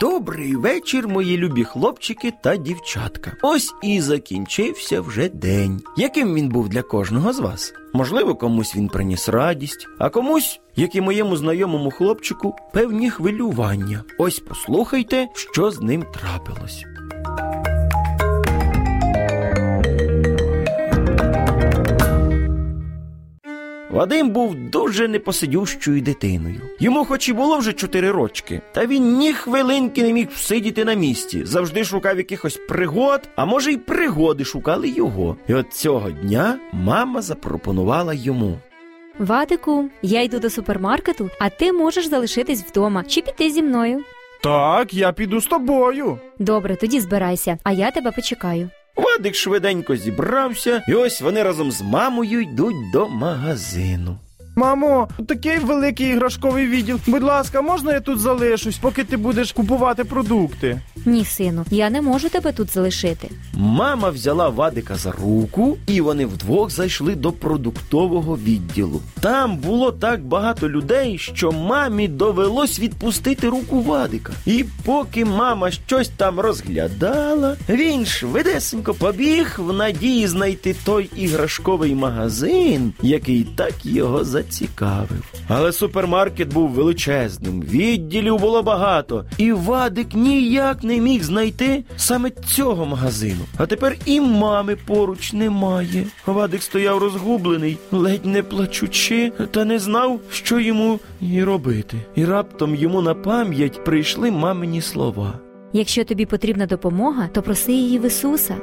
Добрий вечір, мої любі хлопчики та дівчатка. Ось і закінчився вже день. Яким він був для кожного з вас? Можливо, комусь він приніс радість, а комусь, як і моєму знайомому хлопчику, певні хвилювання. Ось послухайте, що з ним трапилось. Вадим був дуже непосидющою дитиною. Йому хоч і було вже чотири рочки, та він ні хвилинки не міг сидіти на місці, завжди шукав якихось пригод, а може, й пригоди шукали його. І от цього дня мама запропонувала йому. Вадику, я йду до супермаркету, а ти можеш залишитись вдома чи піти зі мною. Так, я піду з тобою. Добре, тоді збирайся, а я тебе почекаю. Вадик швиденько зібрався, і ось вони разом з мамою йдуть до магазину. Мамо, такий великий іграшковий відділ. Будь ласка, можна я тут залишусь, поки ти будеш купувати продукти? Ні, сину, я не можу тебе тут залишити. Мама взяла Вадика за руку, і вони вдвох зайшли до продуктового відділу. Там було так багато людей, що мамі довелось відпустити руку Вадика. І поки мама щось там розглядала, він швидесенько побіг в надії знайти той іграшковий магазин, який так його зацікавив. Але супермаркет був величезним, відділів було багато, і Вадик ніяк не міг знайти саме цього магазину. А тепер і мами поруч немає. Вадик стояв розгублений, ледь не плачучи, та не знав, що йому і робити. І раптом йому на пам'ять прийшли мамині слова. Якщо тобі потрібна допомога, то проси її в Ісуса.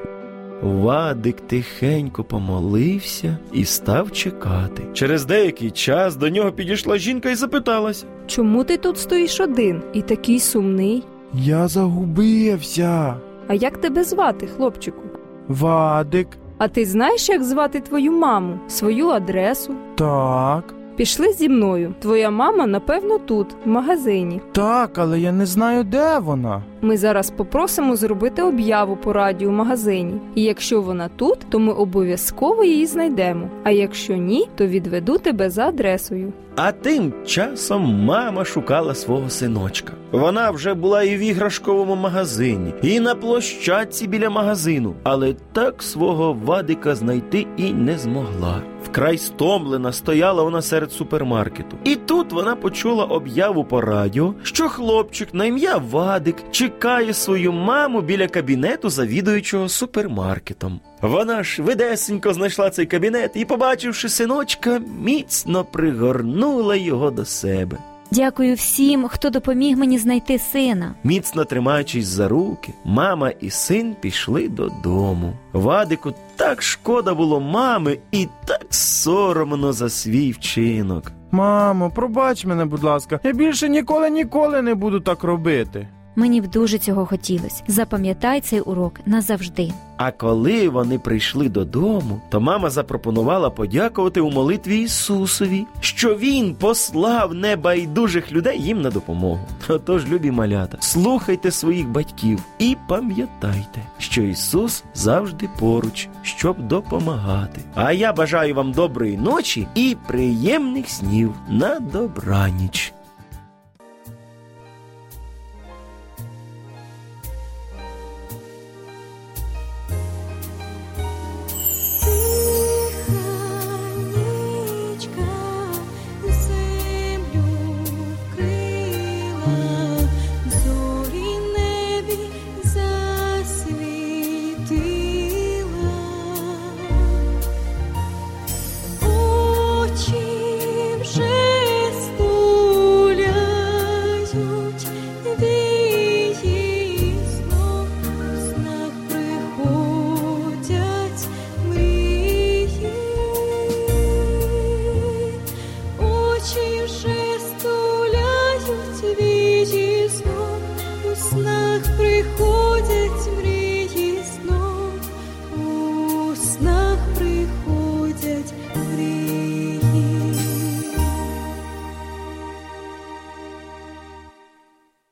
Вадик тихенько помолився і став чекати. Через деякий час до нього підійшла жінка і запиталась. Чому ти тут стоїш один і такий сумний? Я загубився. А як тебе звати, хлопчику? Вадик. А ти знаєш, як звати твою маму, свою адресу? Так. Пішли зі мною. Твоя мама, напевно, тут, в магазині. Так, але я не знаю, де вона. Ми зараз попросимо зробити об'яву по радіо в магазині. І якщо вона тут, то ми обов'язково її знайдемо. А якщо ні, то відведу тебе за адресою. А тим часом мама шукала свого синочка. Вона вже була і в іграшковому магазині, і на площадці біля магазину, але так свого вадика знайти і не змогла. Вкрай стомлена стояла вона серед супермаркету. І тут вона почула об'яву по радіо, що хлопчик на ім'я Вадик чекає свою маму біля кабінету завідуючого супермаркетом. Вона швидесенько знайшла цей кабінет і, побачивши синочка, міцно пригорнула його до себе. Дякую всім, хто допоміг мені знайти сина. Міцно тримаючись за руки, мама і син пішли додому. Вадику так шкода було мами і так соромно за свій вчинок. Мамо, пробач мене, будь ласка. Я більше ніколи ніколи не буду так робити. Мені б дуже цього хотілося. Запам'ятай цей урок назавжди. А коли вони прийшли додому, то мама запропонувала подякувати у молитві Ісусові, що Він послав небайдужих людей їм на допомогу. Отож, любі малята, слухайте своїх батьків і пам'ятайте, що Ісус завжди поруч, щоб допомагати. А я бажаю вам доброї ночі і приємних снів на добраніч.